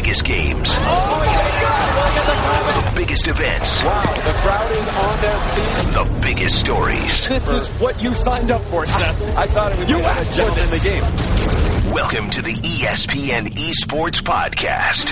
biggest games. Oh the biggest events. Wow, the crowd is on their feet. The biggest stories. This is what you signed up for, Seth. I thought it would You be asked a for gentleman in the game. Welcome to the ESPN Esports Podcast.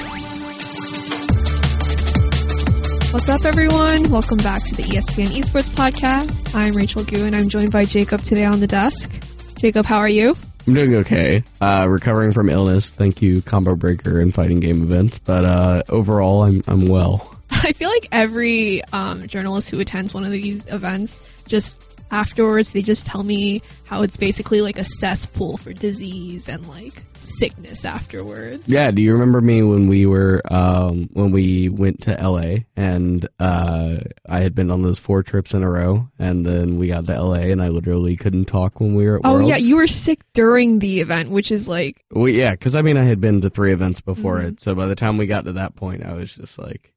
What's up, everyone? Welcome back to the ESPN Esports Podcast. I'm Rachel Gu, and I'm joined by Jacob today on the desk. Jacob, how are you? I'm doing okay. Uh, recovering from illness. Thank you, Combo Breaker and Fighting Game events. But uh, overall, I'm I'm well. I feel like every um, journalist who attends one of these events just afterwards they just tell me how it's basically like a cesspool for disease and like sickness afterwards. Yeah. Do you remember me when we were um, when we went to LA and uh, I had been on those four trips in a row, and then we got to LA and I literally couldn't talk when we were at Oh Worlds. yeah, you were sick during the event, which is like Well, yeah, because I mean, I had been to three events before Mhm. it, so by the time we got to that point, I was just like,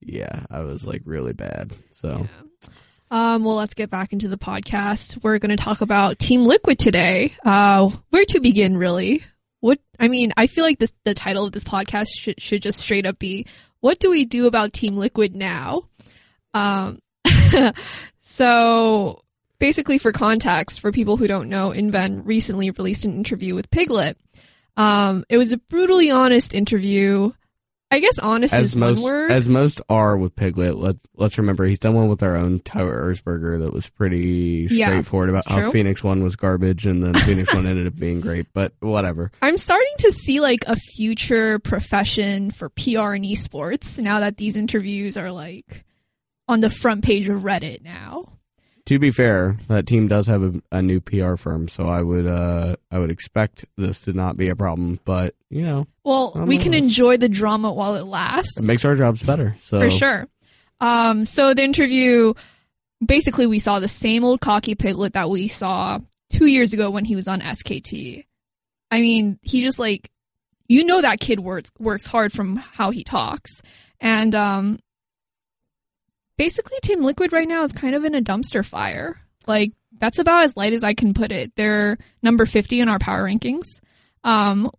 yeah, I was like really bad. So Yeah. Um, well, let's get back into the podcast. We're going to talk about Team Liquid today. Uh, where to begin, really? What I mean, I feel like the title of this podcast should should just straight up be "What do we do about Team Liquid now?" Um, so basically, for context, for people who don't know, Inven recently released an interview with Piglet. Um, it was a brutally honest interview. I guess honest as is most one word. as most are with Piglet, let's let's remember he's done one with our own Tyler Erzberger that was pretty Yeah, straightforward about it's how true. Phoenix one was garbage and then Phoenix one ended up being great. But whatever. I'm starting to see like a future profession for PR and esports now that these interviews are like on the front page of Reddit now. To be fair, that team does have a, a new PR firm, so I would uh I would expect this to not be a problem. But you know, Well, we can enjoy the drama while it lasts. it makes our jobs better. So for sure. Um, so the interview, basically, we saw the same old cocky piglet that we saw two years ago when he was on SKT. I mean, he just like, you know, that kid works works hard from how he talks, and um, basically, Team Liquid right now is kind of in a dumpster fire. Like that's about as light as I can put it. They're number fifty in our power rankings, um,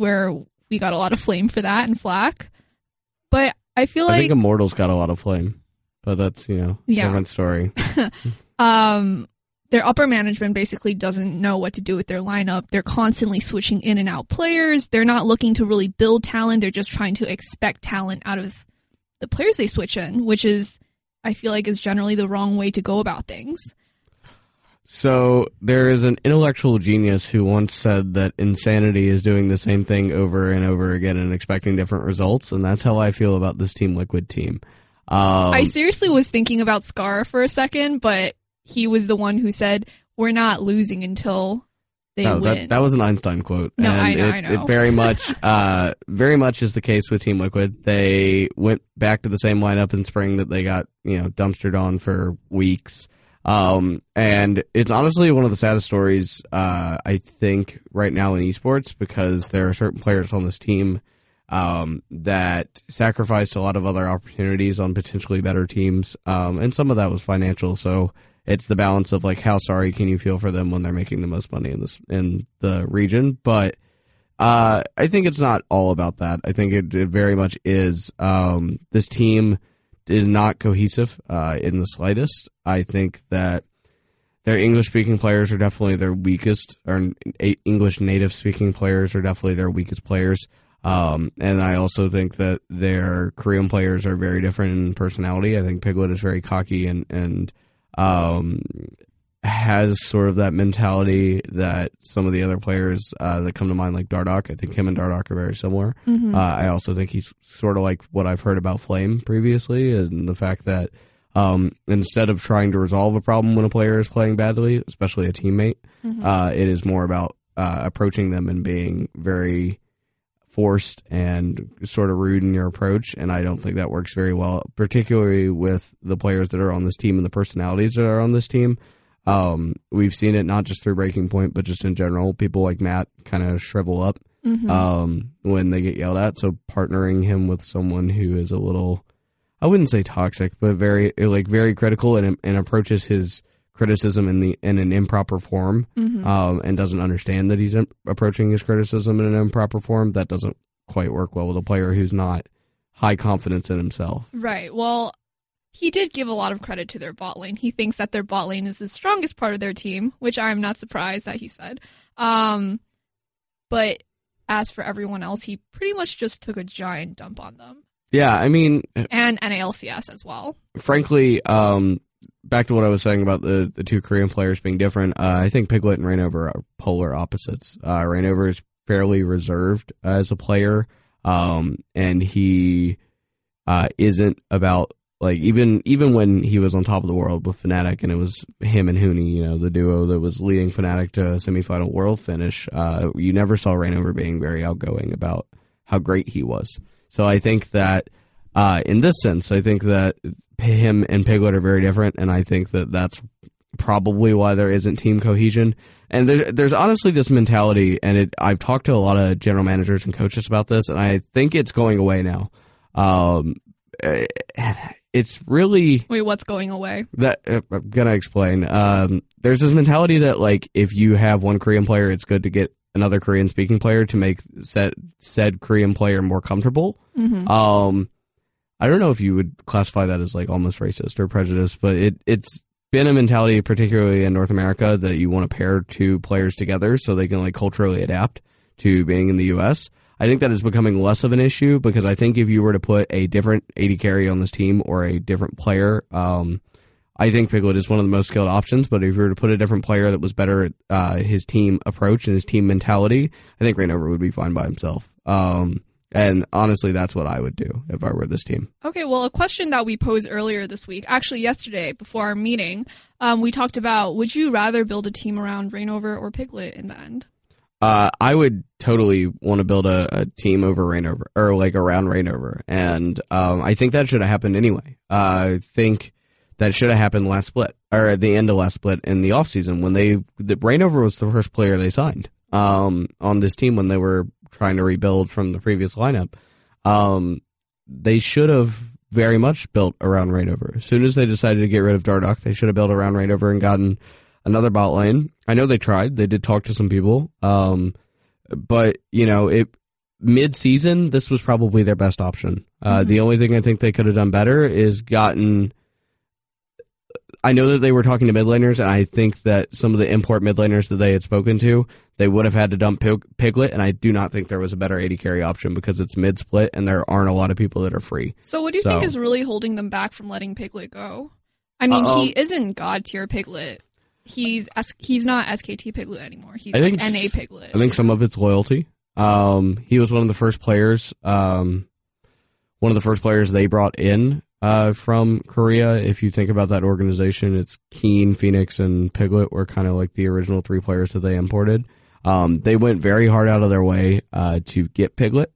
where we got a lot of flame for that and flack. But I feel I like think Immortal's got a lot of flame, but that's you know Yeah. different story. um their upper management basically doesn't know what to do with their lineup. They're constantly switching in and out players. They're not looking to really build talent. They're just trying to expect talent out of the players they switch in, which is I feel like is generally the wrong way to go about things. So there is an intellectual genius who once said that insanity is doing the same thing over and over again and expecting different results, and that's how I feel about this Team Liquid team. Um, I seriously was thinking about Scar for a second, but he was the one who said we're not losing until they no, win. that, that was an Einstein quote. No, and I know, it, I know. It very much, uh, very much is the case with Team Liquid. They went back to the same lineup in spring that they got, you know, dumpstered on for weeks. Um, and it's honestly one of the saddest stories, uh, I think right now in esports because there are certain players on this team, um, that sacrificed a lot of other opportunities on potentially better teams. Um, and some of that was financial. So, it's the balance of like how sorry can you feel for them when they're making the most money in this in the region but uh i think it's not all about that i think it, it very much is um this team is not cohesive uh in the slightest i think that their english speaking players are definitely their weakest or english native speaking players are definitely their weakest players um, and I also think that their Korean players are very different in personality. I think Piglet is very cocky and, and um, has sort of that mentality that some of the other players uh, that come to mind, like Dardoch. I think him and Dardoch are very similar. Mhm. Uh, I also think he's sort of like what I've heard about Flame previously, and the fact that um, instead of trying to resolve a problem when a player is playing badly, especially a teammate, Mhm. uh, it is more about uh, approaching them and being very forced and sort of rude in your approach. And I don't think that works very well, particularly with the players that are on this team and the personalities that are on this team. Um, we've seen it not just through Breaking Point, but just in general. People like Matt kind of shrivel up Mhm. um, when they get yelled at. So partnering him with someone who is a little, I wouldn't say toxic, but very like very critical and and approaches his criticism in the in an improper form, Mhm. um, and doesn't understand that he's im- approaching his criticism in an improper form. That doesn't quite work well with a player who's not high confidence in himself. Right. Well, he did give a lot of credit to their bot lane. He thinks that their bot lane is the strongest part of their team, which I'm not surprised that he said. Um, but as for everyone else, he pretty much just took a giant dump on them. Yeah, I mean, And NALCS as well. frankly, um, back to what I was saying about the, the two Korean players being different, uh, I think Piglet and Rainover are polar opposites. Uh, Rainover is fairly reserved as a player, um, and he uh, isn't about like even even when he was on top of the world with Fnatic, and it was him and Huni, you know, the duo that was leading Fnatic to a semifinal world finish. Uh, you never saw Rainover being very outgoing about how great he was. So I think that uh, in this sense, I think that him and Piglet are very different, and I think that that's probably why there isn't team cohesion. And there's there's honestly this mentality, and it, I've talked to a lot of general managers and coaches about this, and I think it's going away now. Um, eh, it's really Wait, what's going away? that uh, I'm gonna explain. Um, there's this mentality that like if you have one Korean player, it's good to get another Korean speaking player to make said said Korean player more comfortable. Mm-hmm. Um, I don't know if you would classify that as like almost racist or prejudice but it it's been a mentality, particularly in North America, that you want to pair two players together so they can like culturally adapt to being in the U.S. I think that is becoming less of an issue because I think if you were to put a different AD carry on this team or a different player, um, I think Piglet is one of the most skilled options. But if you were to put a different player that was better at uh, his team approach and his team mentality, I think Rainover would be fine by himself. Um, and honestly, that's what I would do if I were this team. Okay, well, a question that we posed earlier this week, actually yesterday before our meeting, um, we talked about would you rather build a team around Rainover or Piglet in the end? Uh, I would totally want to build a, a team over Rainover or like around Rainover, and um, I think that should have happened anyway. Uh, I think that should have happened last split or at the end of last split in the offseason when they the Rainover was the first player they signed um, on this team when they were trying to rebuild from the previous lineup. Um, they should have very much built around Rainover. As soon as they decided to get rid of Dardoch, they should have built around Rainover and gotten another bot lane. I know they tried. They did talk to some people. Um, but you know, it mid season, this was probably their best option. Uh, The only thing I think they could have done better is gotten. I know that they were talking to mid laners, and I think that some of the import mid laners that they had spoken to, they would have had to dump Pig- Piglet, and I do not think there was a better AD carry option because it's mid split, and there aren't a lot of people that are free. So, what do you So- think is really holding them back from letting Piglet go? I mean, Uh, he isn't god tier Piglet. He's he's not SKT Piglet anymore. He's I think s- NA Piglet. I think some of it's loyalty. Um, he was one of the first players, um, one of the first players they brought in uh, from Korea. If you think about that organization, it's Keen, FeniX, and Piglet were kind of like the original three players that they imported. Um, they went very hard out of their way uh, to get Piglet.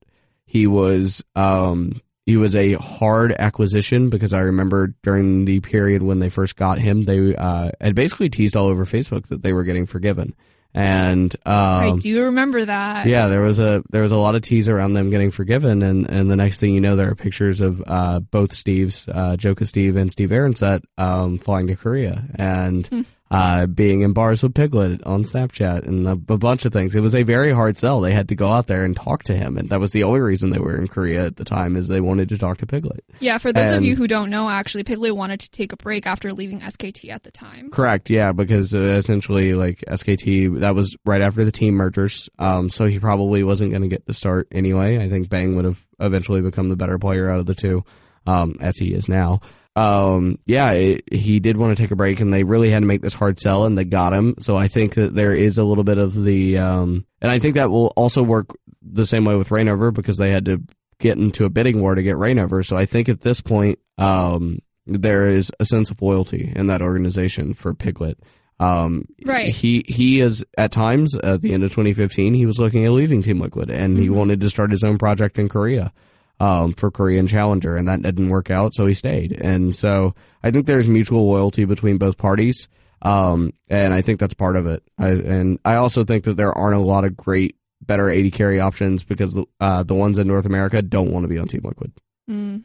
He was um, he was a hard acquisition because I remember during the period when they first got him, they uh, had basically teased all over Facebook that they were getting forgiven. And I um, do you remember that. yeah, there was a there was a lot of tease around them getting forgiven, and, and the next thing you know, there are pictures of uh, both Steves, uh, Joka Steve and Steve Arhancet, um, flying to Korea and uh, being in bars with Piglet on Snapchat and a, a bunch of things. It was a very hard sell. They had to go out there and talk to him, and that was the only reason they were in Korea at the time is they wanted to talk to Piglet. Yeah, for those of you who don't know, actually, Piglet wanted to take a break after leaving SKT at the time. Correct, yeah, because uh, essentially, like SKT, that was right after the team mergers, um, so he probably wasn't going to get the start anyway. I think Bang would have eventually become the better player out of the two, um, as he is now. Um, yeah, it, he did want to take a break, and they really had to make this hard sell, and they got him. So I think that there is a little bit of the, um, and I think that will also work the same way with Rainover because they had to get into a bidding war to get Rainover. So I think at this point, um, there is a sense of loyalty in that organization for Piglet. Um, Right. He he is at times at the end of 2015 he was looking at leaving Team Liquid and he wanted to start his own project in Korea. Um, for Korean Challenger, and that didn't work out, so he stayed. And so I think there's mutual loyalty between both parties, um, and I think that's part of it. I, and I also think that there aren't a lot of great, better AD carry options because uh, the ones in North America don't want to be on Team Liquid. Mm.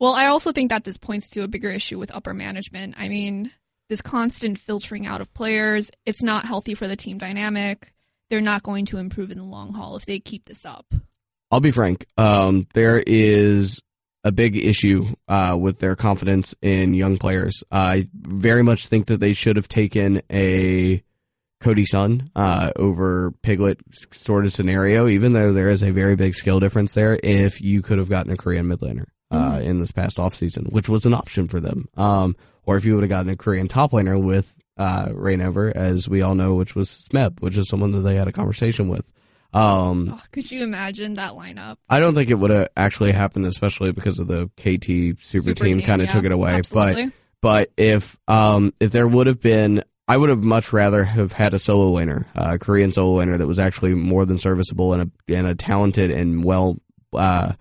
Well, I also think that this points to a bigger issue with upper management. I mean, this constant filtering out of players, it's not healthy for the team dynamic. They're not going to improve in the long haul if they keep this up. I'll be frank. Um, there is a big issue uh, with their confidence in young players. I very much think that they should have taken a Cody Sun uh, over Piglet sort of scenario, even though there is a very big skill difference there. If you could have gotten a Korean mid laner uh, in this past offseason, which was an option for them, um, or if you would have gotten a Korean top laner with uh, Rainover, as we all know, which was Smeb, which is someone that they had a conversation with. Um, Oh, could you imagine that lineup? I don't think it would have actually happened, especially because of the KT super, Super team, kind of yeah, took it away. absolutely. But but if um if there would have been, I would have much rather have had a solo uh, a Korean solo laner that was actually more than serviceable and a and a talented and well uh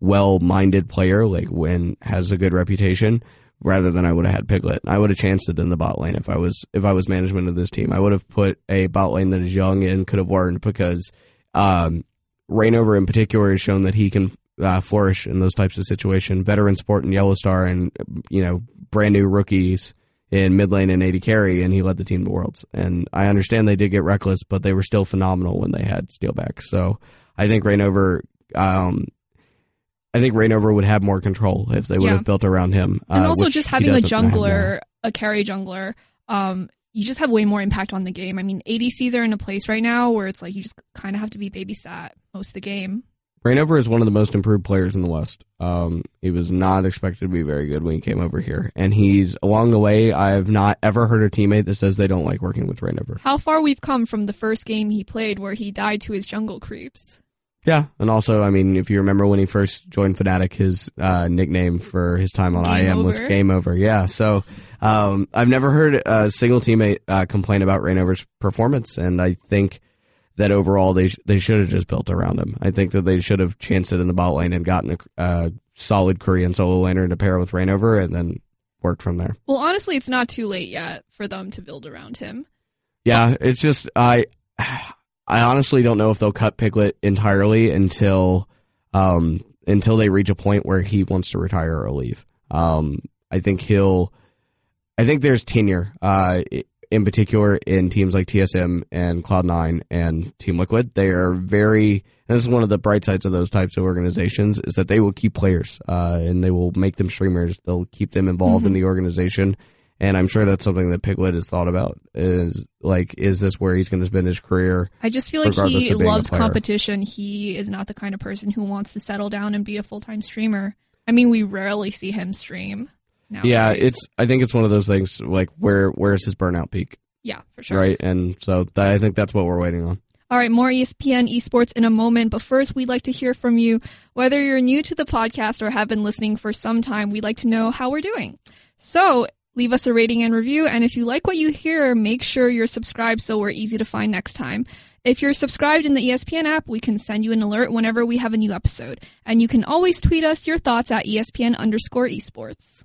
well minded player, like when has a good reputation. Rather than I would have had Piglet, I would have chanced it in the bot lane if I was if I was management of this team. I would have put a bot lane that is young and could have learned because um, Rainover in particular has shown that he can uh, flourish in those types of situations. Veteran support in Yellow Star and you know brand new rookies in mid lane and AD carry, and he led the team to worlds. And I understand they did get reckless, but they were still phenomenal when they had Steelback. So I think Rainover. Um, I think Rainover would have more control if they would Yeah. have built around him. and uh, also just having a doesn't have now. jungler, a carry jungler, um, you just have way more impact on the game. I mean, ADCs are in a place right now where it's like you just kind of have to be babysat most of the game. Rainover is one of the most improved players in the West. Um, he was not expected to be very good when he came over here, and he's along the way. I've not ever heard a teammate that says they don't like working with Rainover. How far we've come from the first game he played where he died to his jungle creeps. Yeah, and also, I mean, if you remember when he first joined Fnatic, his uh, nickname for his time on Game IM was Game Over. Yeah, so um, I've never heard a single teammate uh, complain about Rainover's performance, and I think that overall they sh- they should have just built around him. I think that they should have chanced it in the bot lane and gotten a uh, solid Korean solo laner to pair with Rainover, and then worked from there. Well, honestly, it's not too late yet for them to build around him. Yeah, it's just I I honestly don't know if they'll cut Piglet entirely until um until they reach a point where he wants to retire or leave. Um I think he'll I think there's tenure uh in particular in teams like TSM and Cloud9 and Team Liquid. They are very and this is one of the bright sides of those types of organizations is that they will keep players uh and they will make them streamers. They'll keep them involved in the organization. And I'm sure that's something that Piglet has thought about is like, is this where he's going to spend his career? I just feel like he of being a loves competition. He is not the kind of person who wants to settle down and be a full time streamer. I mean, we rarely see him stream. Nowadays. Yeah, it's, I think it's one of those things like where, where's his burnout peak? yeah, for sure. Right. And so th- I think that's what we're waiting on. All right, more ESPN esports in a moment, but first we'd like to hear from you. Whether you're new to the podcast or have been listening for some time, we'd like to know how we're doing. So leave us a rating and review, and if you like what you hear, make sure you're subscribed so we're easy to find next time. If you're subscribed in the ESPN app, we can send you an alert whenever we have a new episode. And you can always tweet us your thoughts at ESPN underscore esports.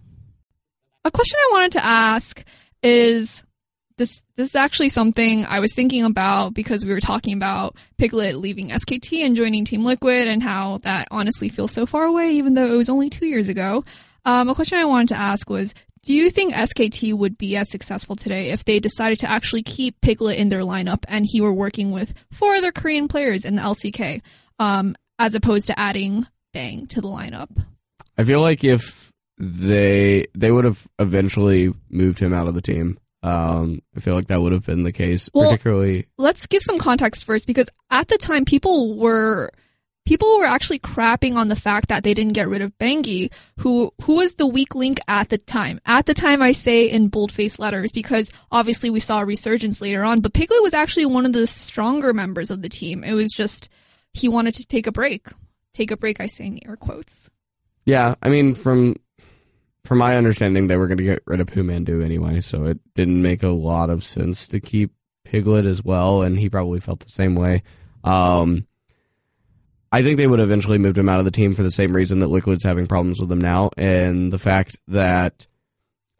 A question I wanted to ask is this this is actually something I was thinking about because we were talking about Piglet leaving SKT and joining Team Liquid and how that honestly feels so far away, even though it was only two years ago. Um, a question I wanted to ask was, do you think SKT would be as successful today if they decided to actually keep Piglet in their lineup and he were working with four other Korean players in the LCK, um, as opposed to adding Bang to the lineup? I feel like if they, they would have eventually moved him out of the team. Um, I feel like that would have been the case, Well- particularly. let's give some context first because at the time people were people were actually crapping on the fact that they didn't get rid of Bengi, who who was the weak link at the time. At the time I say in boldface letters because obviously we saw a resurgence later on, but Piglet was actually one of the stronger members of the team. It was just he wanted to take a break. Take a break I say in air quotes. Yeah, I mean, from from my understanding, they were going to get rid of PoohManDu anyway, so it didn't make a lot of sense to keep Piglet as well, and he probably felt the same way. Um, I think they would eventually moved him out of the team for the same reason that Liquid's having problems with him now, and the fact that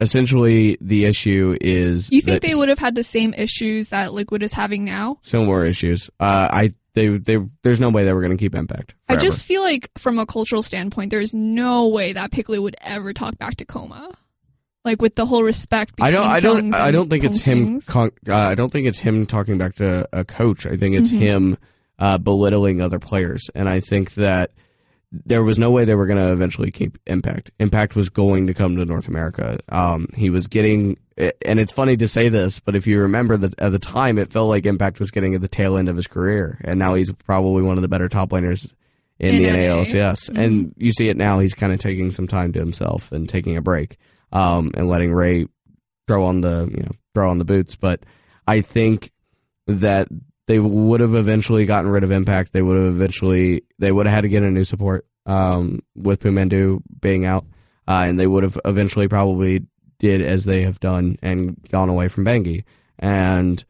essentially the issue is You think they would have had the same issues that Liquid is having now? similar issues. Uh, I they they there's no way they were going to keep Impact. I just feel like from a cultural standpoint, there's no way that Piglet would ever talk back to kkOma. Like with the whole respect. I don't. I don't. I don't think it's him. Con- uh, I don't think it's him talking back to a coach. I think it's Mhm. him uh, belittling other players. And I think that there was no way they were going to eventually keep Impact. Impact was going to come to North America. Um, he was getting, and it's funny to say this, but if you remember that at the time, it felt like Impact was getting at the tail end of his career, and now he's probably one of the better top laners in, In the NA. NALCS. Mhm. And you see it now; he's kind of taking some time to himself and taking a break, um, and letting Ray throw on the you know throw on the boots. But I think that they would have eventually gotten rid of Impact. They would have eventually they would have had to get a new support um, with PoohManDu being out, uh, and they would have eventually probably did as they have done and gone away from Bengi. And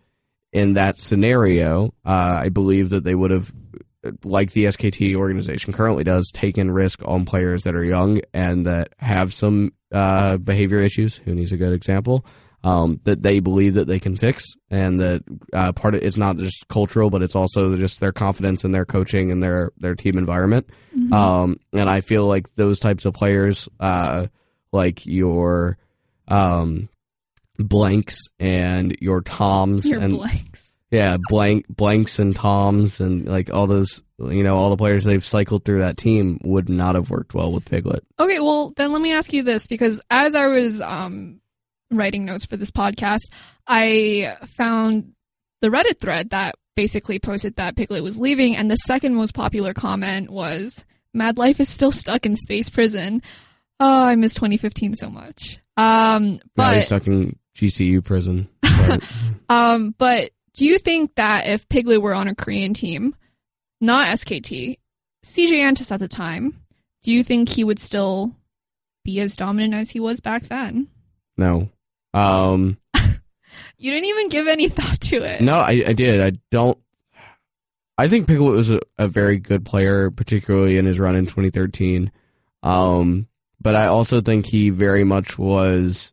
in that scenario, uh, I believe that they would have, like the SKT organization currently does, taken risk on players that are young and that have some uh, behavior issues. Huni's a good example. Um, that they believe that they can fix, and that uh, part of it's not just cultural, but it's also just their confidence in their coaching and their their team environment. Um, and I feel like those types of players, uh, like your um, blanks and your toms Your and blanks. yeah, blank blanks and toms and like all those you know all the players they've cycled through that team would not have worked well with Piglet. Okay, well then let me ask you this because as I was um, writing notes for this podcast, I found the Reddit thread that basically posted that Piglet was leaving, and the second most popular comment was "Mad Life is still stuck in space prison." Oh, I miss 2015 so much. Um, but stuck in GCU prison. But um, but do you think that if Piglet were on a Korean team, not SKT, CJ Entus at the time, do you think he would still be as dominant as he was back then? no, um, You didn't even give any thought to it. no, I, I did. I don't. I think Piglet was a, a very good player, particularly in his run in 2013. Um, but I also think he very much was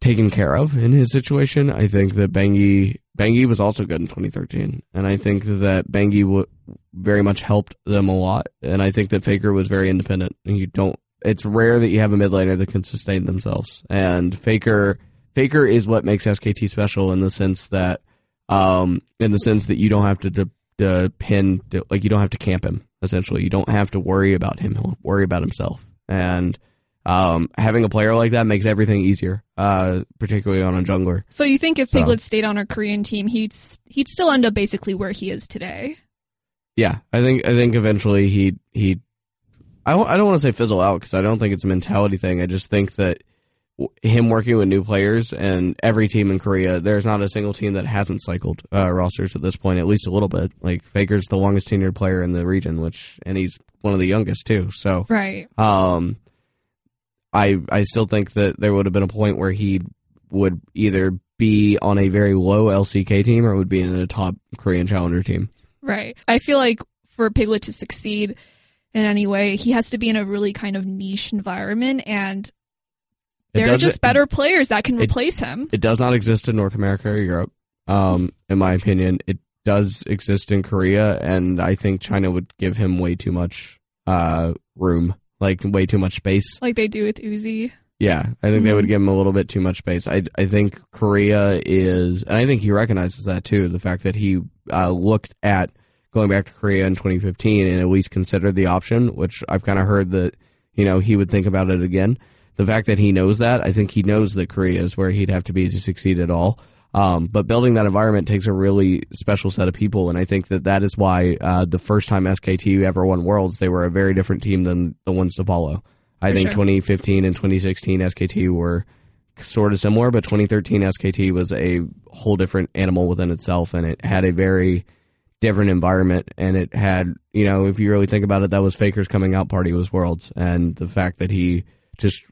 taken care of in his situation. I think that Bengi Bengi was also good in 2013, and I think that Bengi w- very much helped them a lot. And I think that Faker was very independent. And you don't. It's rare that you have a mid laner that can sustain themselves, and Faker Faker is what makes SKT special in the sense that, um, in the sense that you don't have to de- depend, like you don't have to camp him. Essentially, you don't have to worry about him. He'll worry about himself, and um, having a player like that makes everything easier, uh, particularly on a jungler. So you think if So- Piglet stayed on a Korean team, he'd he'd still end up basically where he is today? Yeah, I think I think eventually he he. I don't, I don't want to say fizzle out because I don't think it's a mentality thing. I just think that w- him working with new players and every team in Korea, there's not a single team that hasn't cycled uh, rosters at this point, at least a little bit. Like Faker's the longest tenured player in the region, which and he's one of the youngest too. So Right. um, I I still think that there would have been a point where he would either be on a very low LCK team or would be in a top Korean challenger team. Right. I feel like for Piglet to succeed in any way, he has to be in a really kind of niche environment, and there are just better players that can it- replace him. It does not exist in North America or Europe. Um, in my opinion, it does exist in Korea, and I think China would give him way too much uh, room, like way too much space. like they do with Uzi. Yeah, I think they Mhm. would give him a little bit too much space. I I think Korea is, and I think he recognizes that too. The fact that he uh, looked at going back to Korea in 2015 and at least considered the option, which I've kind of heard that you know he would think about it again. The fact that he knows that, I think he knows that Korea is where he'd have to be to succeed at all. Um, but building that environment takes a really special set of people, and I think that that is why uh, the first time SKT ever won Worlds, they were a very different team than the ones to follow. I For think sure. 2015 and 2016 SKT were sort of similar, but 2013 SKT was a whole different animal within itself, and it had a very different environment. And it had, you know, if you really think about it, that was Faker's coming out party was Worlds, and the fact that he just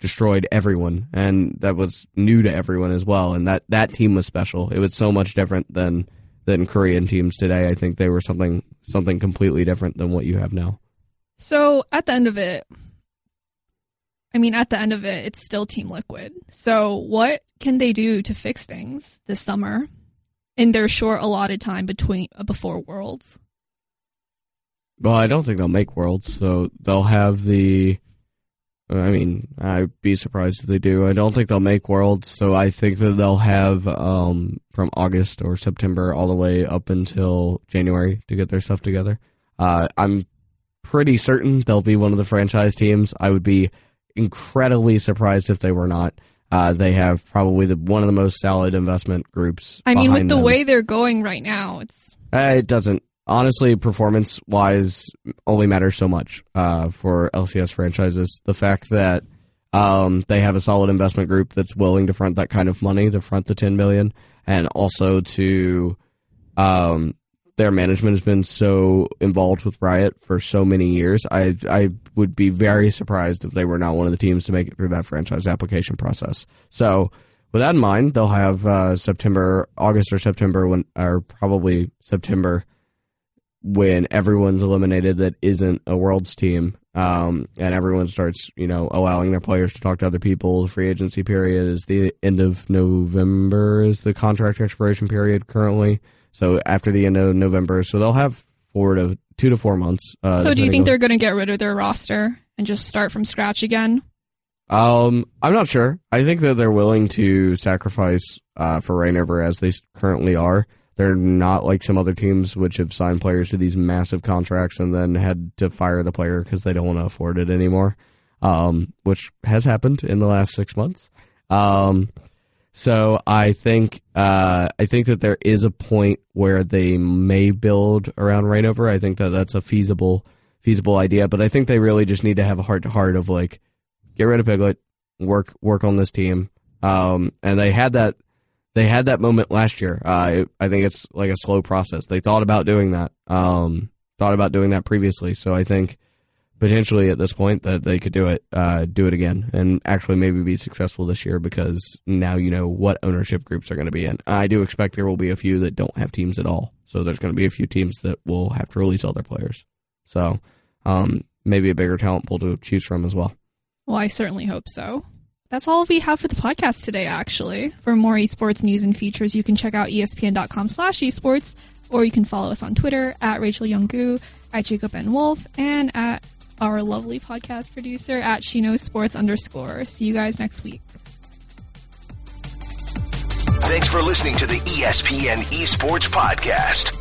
destroyed everyone, and that was new to everyone as well. And that that team was special. It was so much different than than Korean teams today. I think they were something something completely different than what you have now. So at the end of it, I mean, at the end of it, it's still Team Liquid. So what can they do to fix things this summer in their short allotted time between uh, before Worlds? Well, I don't think they'll make worlds, so they'll have the I mean, I'd be surprised if they do. I don't think they'll make Worlds, so I think that they'll have um, from August or September all the way up until January to get their stuff together. Uh, I'm pretty certain they'll be one of the franchise teams. I would be incredibly surprised if they were not. Uh, they have probably the one of the most solid investment groups. I mean, with the them. way they're going right now, it's Uh, it doesn't. Honestly, performance wise, only matters so much uh, for LCS franchises. The fact that um, they have a solid investment group that's willing to front that kind of money, to front the ten million, and also to um, their management has been so involved with Riot for so many years. I I would be very surprised if they were not one of the teams to make it through that franchise application process. So. With that in mind, they'll have uh, September, August or September, when, or probably September, when everyone's eliminated that isn't a world's team um, and everyone starts you know allowing their players to talk to other people the free agency period is the end of november is the contract expiration period currently so after the end of november so they'll have four to two to four months uh, so. Do you think on- they're going to get rid of their roster and just start from scratch again? Um, I'm not sure. I think that they're willing to sacrifice uh, for Rainover as they currently are. They're not like some other teams which have signed players to these massive contracts and then had to fire the player because they don't want to afford it anymore, um, which has happened in the last six months. Um, so I think uh, I think that there is a point where they may build around Rainover. I think that that's a feasible feasible idea, but I think they really just need to have a heart to heart of like get rid of Piglet, work work on this team. Um, and they had that they had that moment last year. Uh, I think it's like a slow process. They thought about doing that. Um, thought about doing that previously. So I think potentially at this point that they could do it, uh, do it again, and actually maybe be successful this year because now you know what ownership groups are going to be in. I do expect there will be a few that don't have teams at all. So there's going to be a few teams that will have to release all their players. So um, maybe a bigger talent pool to choose from as well. Well, I certainly hope so. That's all we have for the podcast today, actually. For more esports news and features, you can check out espn.com slash esports, or you can follow us on Twitter at Rachel Youngu, at Jacob N. Wolf, and at our lovely podcast producer at Shino Sports underscore. See you guys next week. Thanks for listening to the ESPN Esports Podcast.